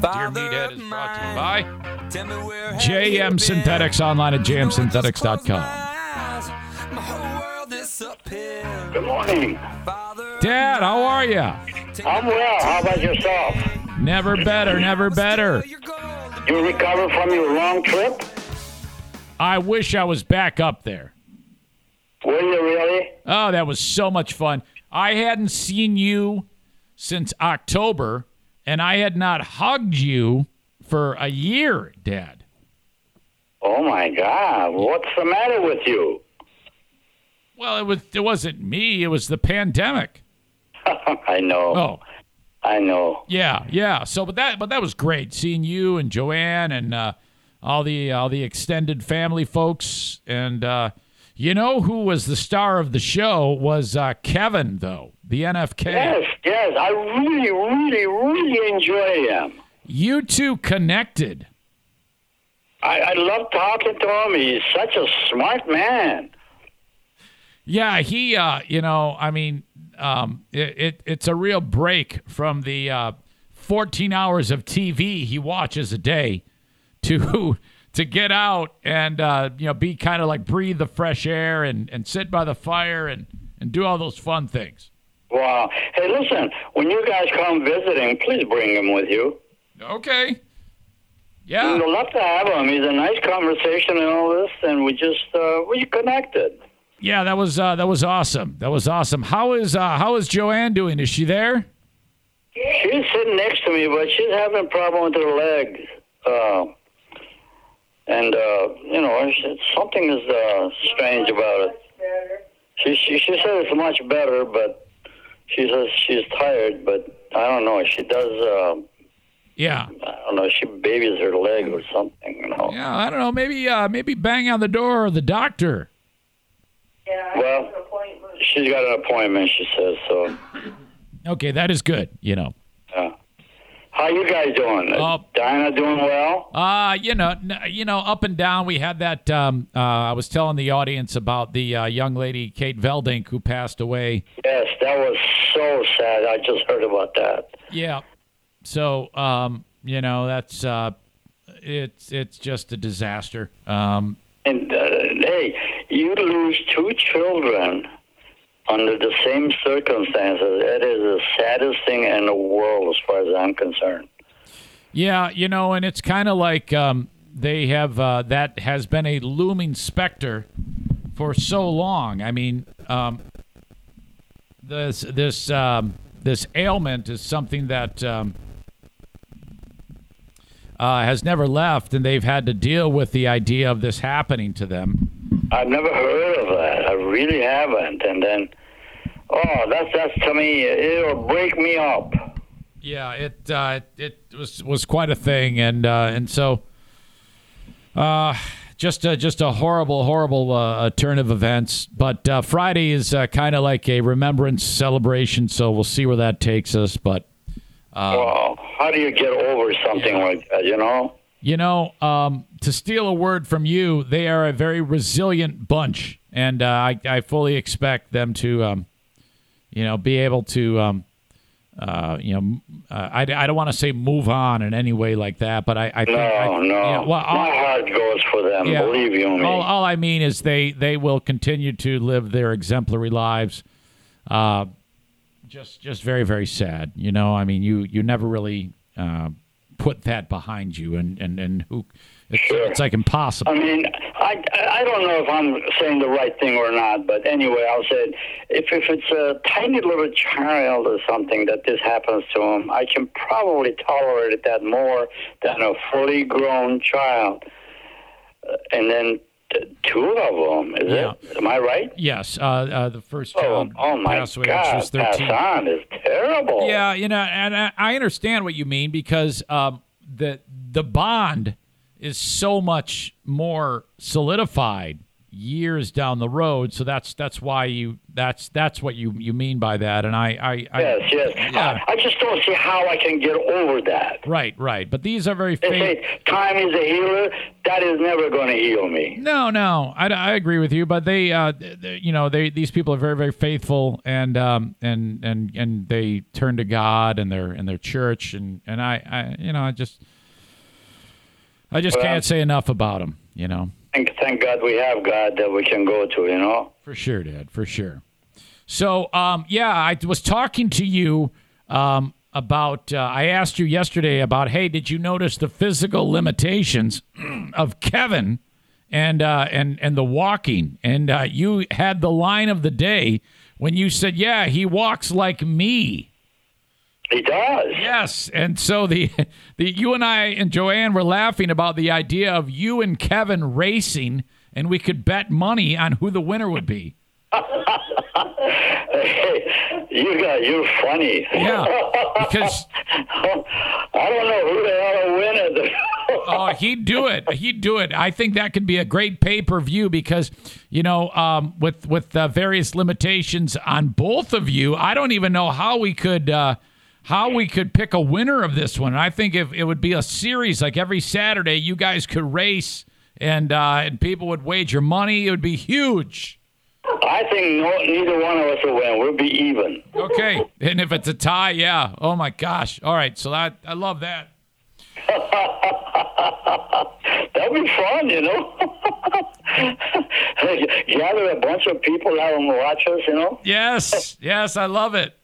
Dear Meathead is brought to you by JM Synthetics online at jmsynthetics.com. Good morning. Dad, how are you? I'm well. How about yourself? Never better, never better. You recovered from your long trip? I wish I was back up there. Were you really? Oh, that was so much fun. I hadn't seen you since October, and I had not hugged you for a year, Dad. Oh my God! What's the matter with you? Well, it was it wasn't me, it was the pandemic. I know. Oh, I know. yeah, yeah. So but that but that was great seeing you and Joanne and uh, all the all the extended family folks and uh, you know who was the star of the show was uh, Kevin though, the NFK. Yes, yes. I really, really, really enjoy him. You two connected. I, I love talking to him. He's such a smart man. Yeah, he, uh, you know, I mean, um, it, it it's a real break from the uh, 14 hours of TV he watches a day to to get out and uh, you know be kind of like breathe the fresh air and, and sit by the fire and, and do all those fun things. Wow. Hey, listen. When you guys come visiting, please bring him with you. Okay. Yeah. We'd love to have him. He's a nice conversation and all this, and we just uh, we connected. Yeah, that was uh, that was awesome. That was awesome. How is uh, how is Joanne doing? Is she there? She's sitting next to me, but she's having a problem with her leg. Uh, and, uh, you know, something is uh, strange about it. She, she, she said it's much better, but she says she's tired, but I don't know. She does, uh, Yeah. I don't know, she babies her leg or something, you know. Yeah, I don't know. Maybe uh, maybe bang on the door of the doctor. Yeah. well, she's got an appointment, she says, so. Okay, that is good. You know. Uh, how you guys doing? Uh, Dinah doing well? Uh, you know, you know, up and down. We had that. Um, uh, I was telling the audience about the uh, young lady Kate Veldink who passed away. Yes, that was so sad. I just heard about that. Yeah. So, um, you know, that's uh, it's it's just a disaster. Um, And uh, hey, you lose two children under the same circumstances. That is the saddest thing in the world, as far as I'm concerned. yeah, you know, and it's kind of like um, they have uh, that has been a looming specter for so long. I mean, um, this this um, this ailment is something that. Um, uh, has never left, and they've had to deal with the idea of this happening to them. I've never heard of that. I really haven't. And then, oh, that's that's to me. It'll break me up. Yeah, it uh, it was was quite a thing, and uh, and so, uh, just a, just a horrible, horrible uh, turn of events. But uh, Friday is uh, kind of like a remembrance celebration, so we'll see where that takes us. But well, how do you get over something like that? You know. you know, um, to steal a word from you, they are a very resilient bunch, and uh, I I fully expect them to, um, you know, be able to. Um, uh, you know, uh, I, I don't want to say move on in any way like that, but I, I think No, I, no. yeah, well, all- My heart goes for them. Yeah. Believe you me. All, all I mean is they they will continue to live their exemplary lives. Uh, just just very very sad. You know, I mean, you you never really uh, put that behind you, and and and who it's, Sure. it's like impossible. I mean, I I don't know if I'm saying the right thing or not, but anyway, I'll say it. if if it's a tiny little child or something that this happens to him, I can probably tolerate that more than a fully grown child. Uh, and then two of them, is Yeah. it? Am I right? Yes, uh, uh, the first Oh, child oh my passed away when she God! was Pass thirteen. on is terrible. Yeah, you know, and I, I understand what you mean because um, the the bond is so much more solidified years down the road. So that's that's why you that's that's what you you mean by that. And I I, I Yes, yes. Yeah. I, I just don't see how I can get over that. right right. But these are very They say time is a healer. That is never going to heal me. No, no, I, I agree with you, but they, uh, they, you know, they these people are very, very faithful, and um, and and and they turn to God and their and their church, and and I, I you know, I just, I just Well- can't say enough about him, you know, Thank, thank God we have God that we can go to, you know? for sure, Dad, for sure. So, um, yeah, I was talking to you um, about. Uh, I asked you yesterday about, hey, did you notice the physical limitations of Kevin and uh, and and the walking? And uh, you had the line of the day when you said, yeah, he walks like me. He does. Yes, and so the the you and I and Joanne were laughing about the idea of you and Kevin racing, and we could bet money on who the winner would be. Hey, you got, you're funny. Yeah, because I don't know who the hell will win it. oh, he'd do it. He'd do it. I think that could be a great pay per view because you know, um, with with uh, various limitations on both of you, I don't even know how we could. Uh, how we could pick a winner of this one. I think if it would be a series, like every Saturday, you guys could race and uh, and people would wager money. It would be huge. I think no, neither one of us will win. We'll be even. Okay, and if it's a tie, yeah. Oh my gosh. All right, so that I love that. That'd be fun, you know. Gather a bunch of people, out them watch us, you know. Yes, yes, I love it.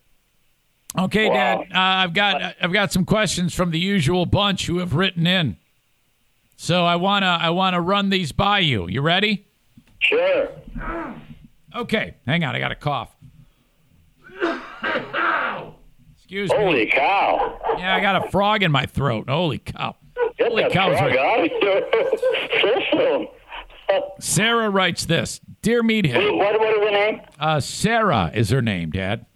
Okay, Wow. Dad, uh, I've got I've got some questions from the usual bunch who have written in. So I wanna I wanna run these by you. You ready? Sure. Okay, hang on, I got a cough. Excuse me. Holy cow! Yeah, I got a frog in my throat. Holy cow. Get Holy cow, frog sorry. out of. Sarah writes this. Dear Meathead, What, what is the name? uh, Sarah is her name, Dad.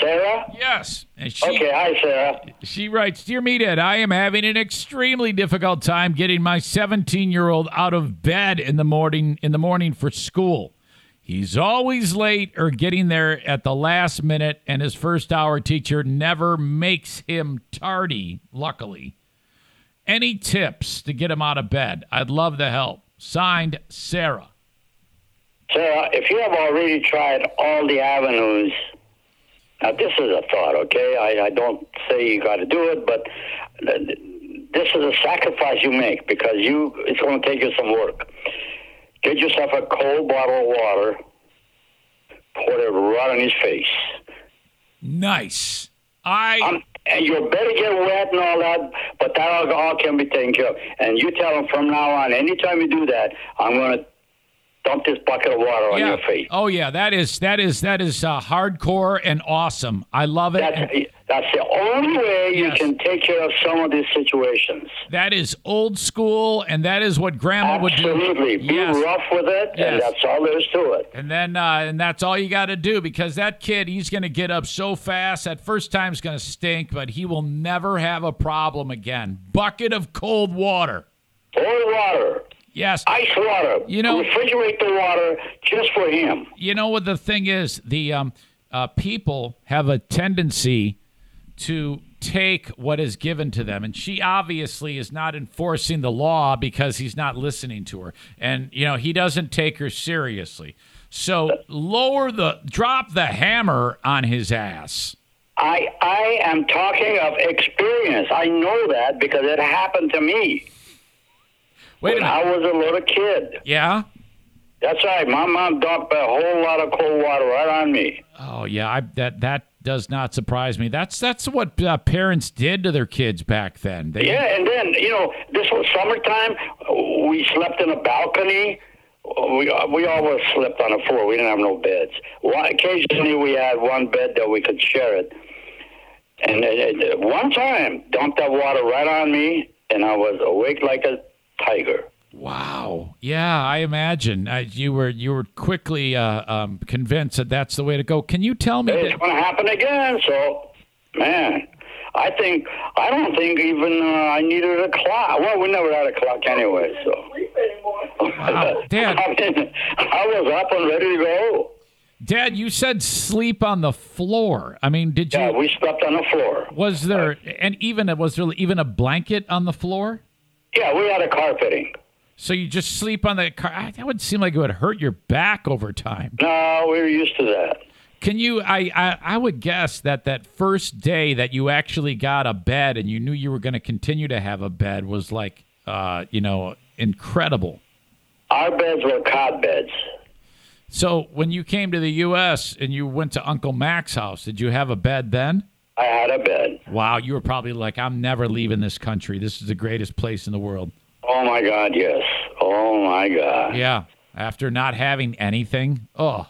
Sarah? Yes. She, Okay, hi, Sarah. She writes, Dear Meathead, I am having an extremely difficult time getting my 17 year old out of bed in the morning in the morning for school. He's always late or getting there at the last minute, and his first hour teacher never makes him tardy, luckily. Any tips to get him out of bed? I'd love the help. Signed, Sarah. Sarah, if you have already tried all the avenues, now this is a thought, okay? I, I don't say you got to do it, but this is a sacrifice you make because you it's going to take you some work. Get yourself a cold bottle of water, pour it right on his face. Nice. I. Um, and you better get wet and all that, but that all, all can be taken care of. And you tell him from now on, anytime you do that, I'm going to dump this bucket of water on yeah. your face. Oh yeah, that is that is that is uh, hardcore and awesome. I love it. That's, that's the only way Yes. you can take care of some of these situations. That is old school, and that is what Grandma would do. Absolutely. Be Yes. rough with it, Yes. and that's all there is to it. And then, uh, and that's all you got to do because that kid, he's going to get up so fast. That first time time's going to stink, but he will never have a problem again. Bucket of cold water. Cold water, Yes. ice water. You know- refrigerate the water just for him. you know what the thing is? The um, uh, people have a tendency to take what is given to them, and she obviously is not enforcing the law because he's not listening to her, and you know he doesn't take her seriously. So lower the, drop the hammer on his ass. I I am talking of experience. I know that because it happened to me Wait a minute. I was a little kid. Yeah. That's right. My mom dumped a whole lot of cold water right on me. Oh yeah. I, that that does not surprise me. That's that's what uh, parents did to their kids back then. They, Yeah, and then you know this was summertime. We slept in a balcony. We we always slept on the floor. We didn't have no beds. One, occasionally we had one bed that we could share it. And uh, uh, one time, dumped that water right on me, and I was awake like a tiger. Wow. Yeah, I imagine uh, you were you were quickly uh, um, convinced that that's the way to go. Can you tell me? It's That, going to happen again. So, man, I think I don't think even uh, I needed a clock. Well, we never had a clock anyway. So, Wow, Dad. I mean, I was up and ready to go. Dad, you said sleep on the floor. I mean, did you? Yeah, we slept on the floor. was there and even was there even a blanket on the floor? Yeah, we had a carpeting. So you just sleep on the car? That would seem like it would hurt your back over time. No, we were used to that. Can you? I, I I would guess that that first day that you actually got a bed and you knew you were going to continue to have a bed was like, uh, you know, incredible. Our beds were cot beds. So when you came to the U.S. and you went to Uncle Mac's house, did you have a bed then? I had a bed. Wow, you were probably like, I'm never leaving this country. This is the greatest place in the world. Oh my God, yes. Oh my God. Yeah. After not having anything, oh,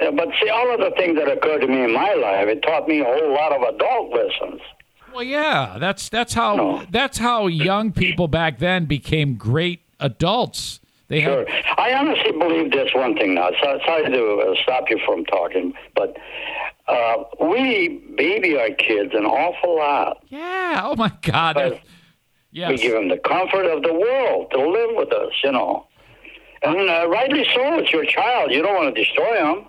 Yeah, but see, all of the things that occurred to me in my life, it taught me a whole lot of adult lessons. well, yeah. That's that's how No. that's how young people back then became great adults. They Sure. had I honestly believe this one thing now. So, sorry to uh, stop you from talking, but uh, we baby our kids an awful lot. yeah. Oh my God. But That- We give them the comfort of the world to live with us, you know. And uh, rightly so, it's your child. You don't want to destroy them.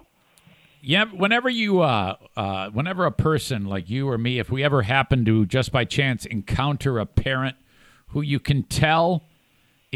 Yeah, whenever you, uh, uh, whenever a person like you or me, if we ever happen to just by chance encounter a parent who you can tell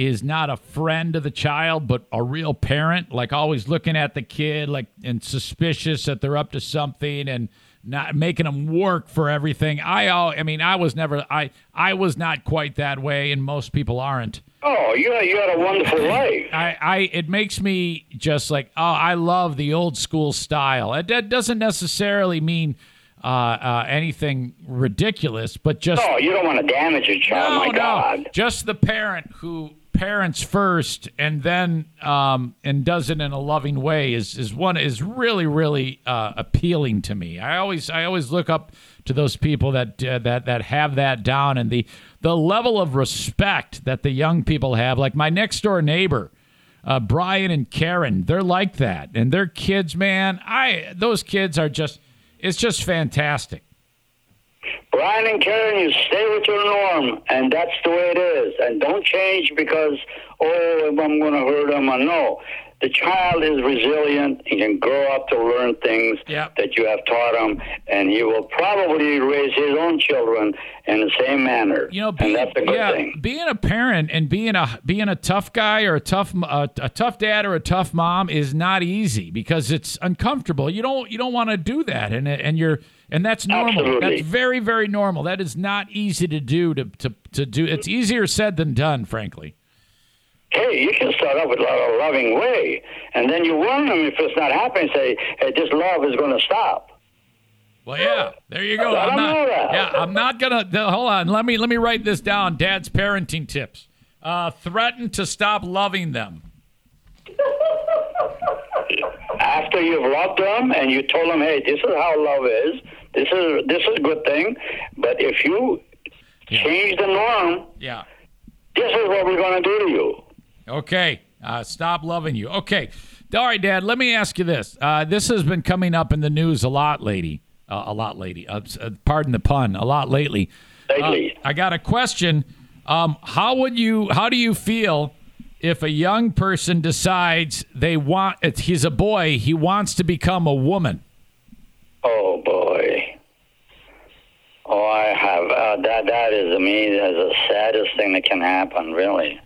is not a friend of the child, but a real parent, like always looking at the kid, like and suspicious that they're up to something and not making them work for everything. I, al- I mean, I was never, I, I was not quite that way, and most people aren't. Oh, you you had a wonderful life. I, I it makes me just like oh I love the old school style. It, that doesn't necessarily mean uh, uh, anything ridiculous, but just Oh, you don't want to damage your child. no, my no, God. just the parent who parents first and then um, and does it in a loving way is is one is really really uh, appealing to me. I always I always look up to those people that uh, that that have that down and the the level of respect that the young people have. Like my next door neighbor. Uh, Brian and Karen, they're like that, and their kids, man. I those kids are just, it's just fantastic. Brian and Karen, you stay with your norm, and that's the way it is. And don't change because, oh, I'm going to hurt them. No. The child is resilient. He can grow up to learn things Yep. that you have taught him, and he will probably raise his own children in the same manner. You know, and being, that's a good yeah, thing. being a parent and being a being a tough guy or a tough uh, a tough dad or a tough mom is not easy because it's uncomfortable. You don't you don't want to do that, and and you're and that's normal. Absolutely. That's very very normal. That is not easy to do to to to do. It's easier said than done, frankly. Hey, you can start off with a loving way, and then you warn them if it's not happening. Say, hey, this love is going to stop. Well, yeah, there you go. I I'm that. Yeah, I'm not gonna. Hold on. Let me let me write this down. Dad's parenting tips. Uh, threaten to stop loving them. after you've loved them and you told them, hey, this is how love is. This is this is a good thing. But if you Yeah. change the norm, Yeah. this is what we're going to do to you. Okay. Uh, stop loving you. Okay. All right, Dad. Let me ask you this. Uh, this has been coming up in the news a lot lady. Uh, a lot lady. Uh, uh, pardon the pun. A lot lately. Lately. Uh, I got a question. Um, how would you? How do you feel if a young person decides they want? He's a boy. He wants to become a woman. Oh boy. Oh, I have uh, that. That is, I mean, that's the saddest thing that can happen. Really,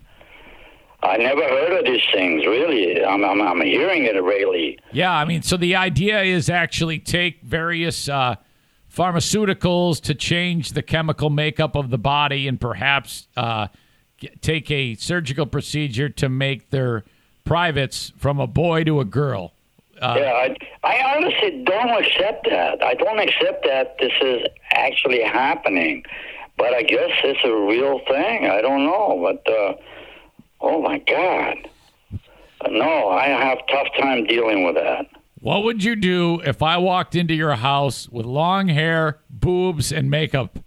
I never heard of these things. Really, I'm I'm, I'm hearing it really. Yeah, I mean, so the idea is actually take various uh, pharmaceuticals to change the chemical makeup of the body and perhaps uh, take a surgical procedure to make their privates from a boy to a girl. Uh, yeah, I, I honestly don't accept that. I don't accept that this is actually happening. But I guess it's a real thing. I don't know. But, uh, oh my God. No, I have tough time dealing with that. What would you do if I walked into your house with long hair, boobs, and makeup?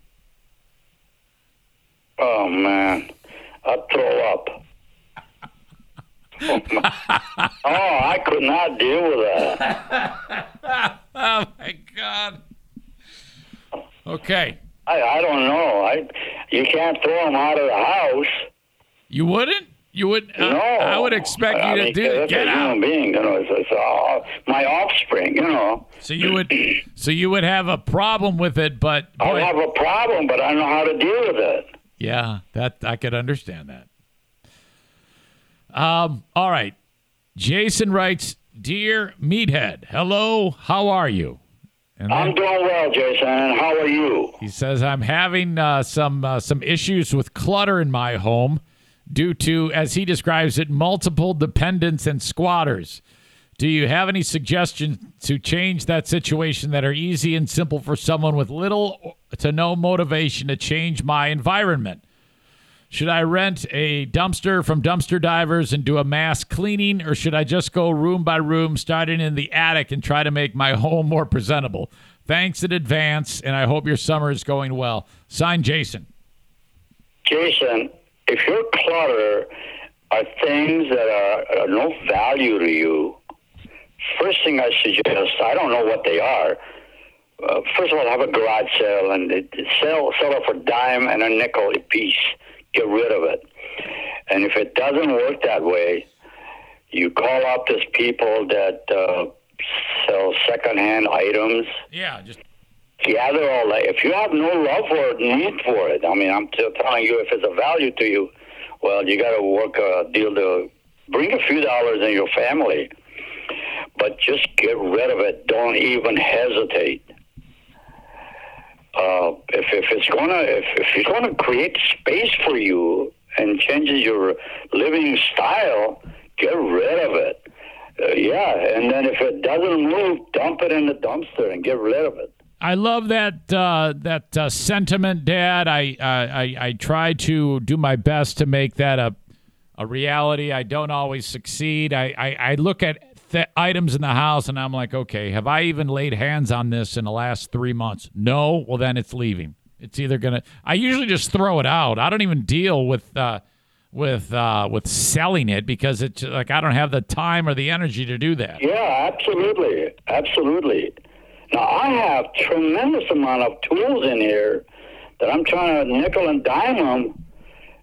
Oh, man. I'd throw up. Oh, oh, I could not deal with that. Oh my God. Okay, I, I don't know. I, you can't throw them out of the house. you wouldn't? You would. Uh, No, I would expect I you to mean, do. That's Get a out. human being, you know. It's, it's uh, my offspring, you know. So you would. So you would have a problem with it, but I boy, have a problem, but I know how to deal with it. yeah, that I could understand that. Um. All right. Jason writes, "Dear Meathead, hello. How are you?" And I'm doing well, Jason. How are you? He says I'm having uh, some uh, some issues with clutter in my home due to, as he describes it, multiple dependents and squatters. Do you have any suggestions to change that situation that are easy and simple for someone with little to no motivation to change my environment? Should I rent a dumpster from dumpster divers and do a mass cleaning, or should I just go room by room, starting in the attic, and try to make my home more presentable? Thanks in advance, and I hope your summer is going well. Signed, Jason. Jason, if your clutter are things that are, are no value to you, first thing I suggest, I don't know what they are. Uh, first of all, have a garage sale and sell sell it for a dime and a nickel a piece. Get rid of it. And if it doesn't work that way, you call up these people that uh, sell secondhand items Yeah, just gather all that. If you have no love it, need for it, I mean, I'm t- telling you, if it's a value to you, well, you got to work a deal to bring a few dollars in your family, but just get rid of it. Don't even hesitate. Uh, if if it's gonna if, if it's gonna create space for you and changes your living style, get rid of it. Uh, yeah, and then if it doesn't move, dump it in the dumpster and get rid of it. I love that uh, that uh, sentiment, Dad. I, uh, I I try to do my best to make that a a reality. I don't always succeed. I I, I look at th- items in the house and I'm like, okay, have I even laid hands on this in the last three months? No. Well, then it's leaving. It's either gonna. I usually just throw it out. I don't even deal with. Uh, with uh, with selling it because it's like I don't have the time or the energy to do that. Yeah, absolutely, absolutely. Now I have tremendous amount of tools in here that I'm trying to nickel and dime them,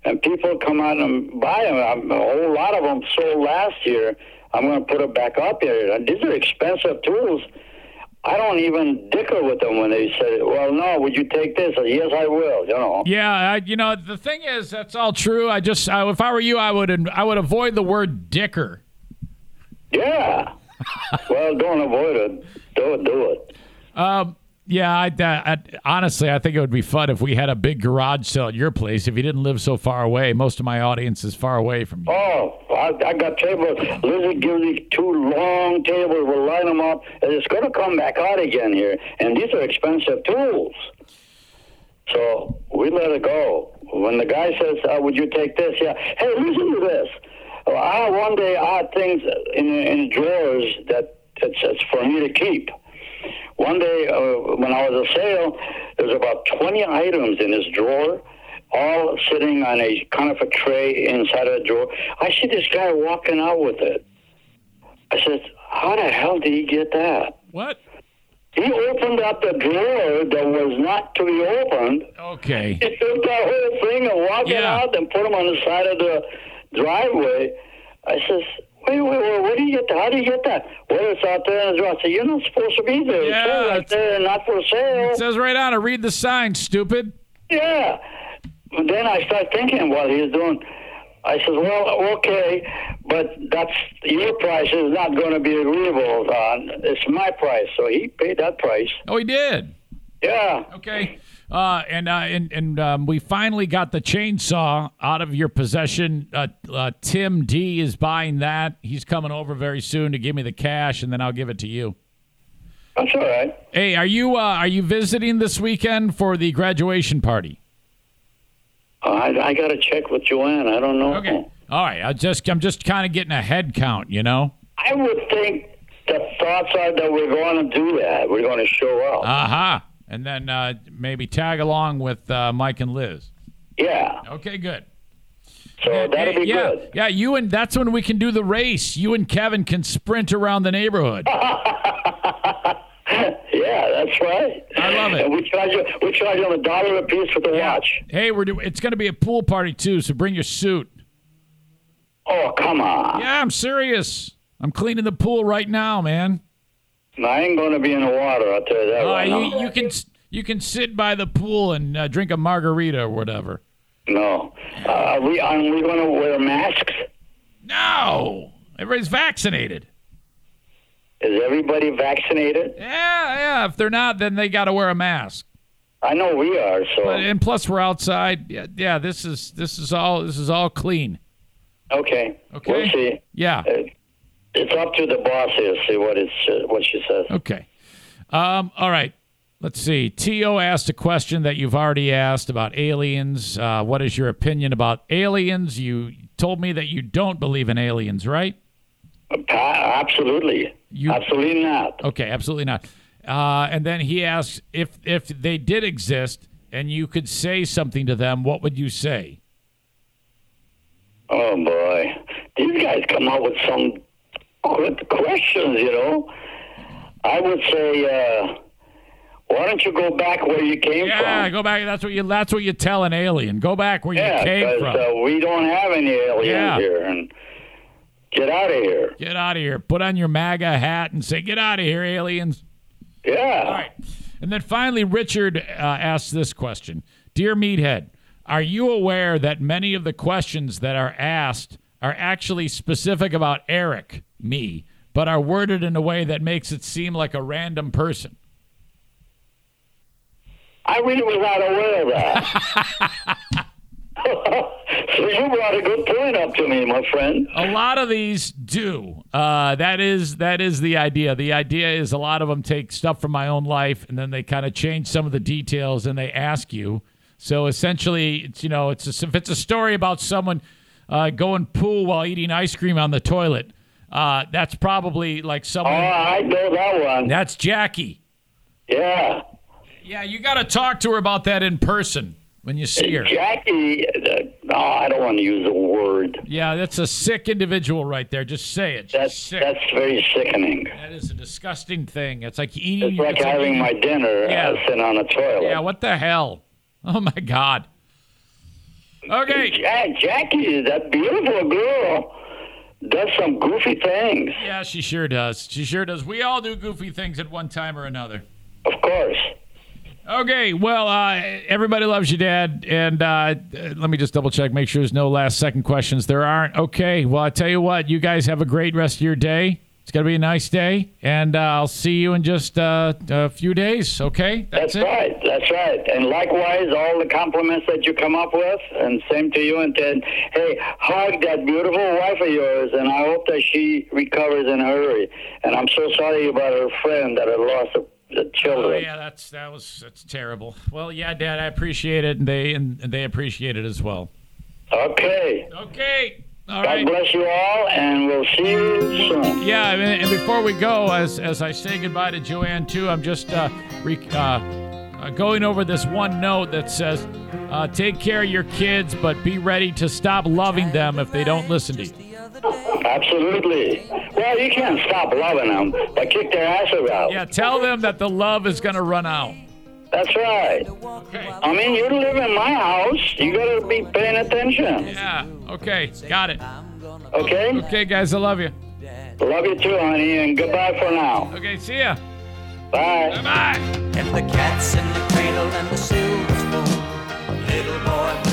and people come out and buy them. I'm, a whole lot of them sold last year. I'm going to put it back up here. These are expensive tools. I don't even dicker with them when they say, "Well, no, would you take this?" Or, yes, I will. You know. Yeah, I, you know the thing is that's all true. I just I, if I were you, I would I would avoid the word dicker. Yeah. Well, don't avoid it. Do it. Do it. Um, yeah, I, I, honestly I think it would be fun if we had a big garage sale at your place. If you didn't live so far away, most of my audience is far away from you. Oh, I, I got tables. Lizzie gives me two long tables. We'll line them up, and it's going to come back out again here. And these are expensive tools. So we let it go. When the guy says, uh, "Would you take this?" Yeah. Hey, listen to this. Uh, I one day I had things in in drawers that it's, it's for me to keep. One day uh, when I was at sale, there's about 20 items in this drawer, all sitting on a kind of a tray inside of a drawer. I see this guy walking out with it. I said, "How the hell did he get that?" What? He opened up the drawer that was not to be opened. Okay. He took that whole thing and walked it out and put them on the side of the driveway. I says, wait, wait, wait, where do you get that? How do you get that? Well, it's out there in the drawer. I said, you're not supposed to be there. Yeah, it's right there, not for sale. It says right on it. Read the sign, stupid. Yeah. Then I start thinking what he's doing. I said, well, okay, but that's your price is not going to be agreeable. Uh, it's my price, so he paid that price. Oh, he did. Yeah. Okay. Uh, and uh, and and um, we finally got the chainsaw out of your possession. Uh, uh, Tim D is buying that. He's coming over very soon to give me the cash, and then I'll give it to you. That's all right. Hey, are you uh, are you visiting this weekend for the graduation party? Uh, I, I got to check with Joanne. I don't know. Okay. All right. I just I'm just kind of getting a head count, you know. I would think the thoughts are that we're going to do that. We're going to show up. Aha. And then uh, maybe tag along with uh, Mike and Liz. yeah. Okay, good. So that'll be yeah, good. yeah. You and that's when we can do the race. You and Kevin can sprint around the neighborhood. yeah, that's right. I love it. And we charge you, we charge them a dollar a piece for the Yeah. watch. Hey, we're do- it's going to be a pool party too, so bring your suit. Oh, come on. Yeah, I'm serious. I'm cleaning the pool right now, man. I ain't going to be in the water, I'll tell you that Uh, right you, you can you can sit by the pool and uh, drink a margarita or whatever. No. Uh, are we, are we going to wear masks? No, everybody's vaccinated. Is everybody vaccinated? Yeah, yeah. If they're not, then they got to wear a mask. I know we are, so. But and plus we're outside. Yeah, yeah. This is this is all this is all clean. okay. Okay. We'll see. Yeah. Uh, It's up to the boss here, to see what, it's, uh, what she says. Okay. Um, all right. Let's see. T.O. asked a question that you've already asked about aliens. Uh, what is your opinion about aliens? You told me that you don't believe in aliens, right? Pa- absolutely. You- Absolutely not. Okay, absolutely not. Uh, and then he asks if if they did exist and you could say something to them, what would you say? Oh boy, these guys come out with some good questions. You know, I would say, uh, why don't you go back where you came Yeah, from? Yeah, go back. That's what you. That's what you tell an alien. Go back where yeah, you came from. uh, we don't have any aliens Yeah. here, and get out of here. Get out of here. Put on your MAGA hat and say, "Get out of here, aliens." Yeah. All right. And then finally, Richard uh, asks this question Dear Meathead, are you aware that many of the questions that are asked are actually specific about Eric, me, but are worded in a way that makes it seem like a random person? I really was not aware of that. so you brought a good point up to me, my friend. A lot of these do. Uh, that is that is the idea. The idea is a lot of them take stuff from my own life and then they kind of change some of the details and they ask you. So essentially, it's you know, it's a, if it's a story about someone uh, going pool while eating ice cream on the toilet, uh, that's probably like someone. Oh. I know that one. That's Jackie. Yeah. Yeah, you got to talk to her about that in person when you see her. Jackie, uh, no, I don't want to use a word. Yeah, that's a sick individual right there. Just say it. She's That's sick. that's very sickening. That is a disgusting thing. It's like eating. It's like it's having eating- my dinner Yeah. uh, sitting on a toilet. Yeah, what the hell? Oh my God. Okay. Ja- Jackie, that beautiful girl, does some goofy things. Yeah, she sure does. She sure does. We all do goofy things at one time or another. Of course. Okay, well, uh, everybody loves you, Dad. And uh, let me just double check, make sure there's no last second questions. There aren't. Okay, well, I tell you what, you guys have a great rest of your day. It's going to be a nice day. And uh, I'll see you in just uh, a few days, okay? That's, it. right. That's right. And likewise, all the compliments that you come up with, and same to you. And then, hey, hug that beautiful wife of yours, and I hope that she recovers in a hurry. And I'm so sorry about her friend that had lost the, the Oh children. yeah, that's that was that's terrible. Well, yeah, Dad, I appreciate it, and they and, and they appreciate it as well. Okay. Okay, all God bless you all, and we'll see you soon. Yeah, and, and before we go, as as I say goodbye to Joanne too, I'm just uh, re- uh, uh, going over this one note that says, uh, "Take care of your kids, but be ready to stop loving them if they don't listen to you." Absolutely. Well, you can't stop loving them, but kick their asses out. Yeah, tell them that the love is going to run out. That's right. Okay. I mean, you live in my house. You gotta be paying attention. Yeah. Okay. Got it. Okay. Okay, guys. I love you. Love you too, honey, and goodbye for now. Okay. See ya. Bye. Bye. And the cats in the cradle and the silver spoon, little boy.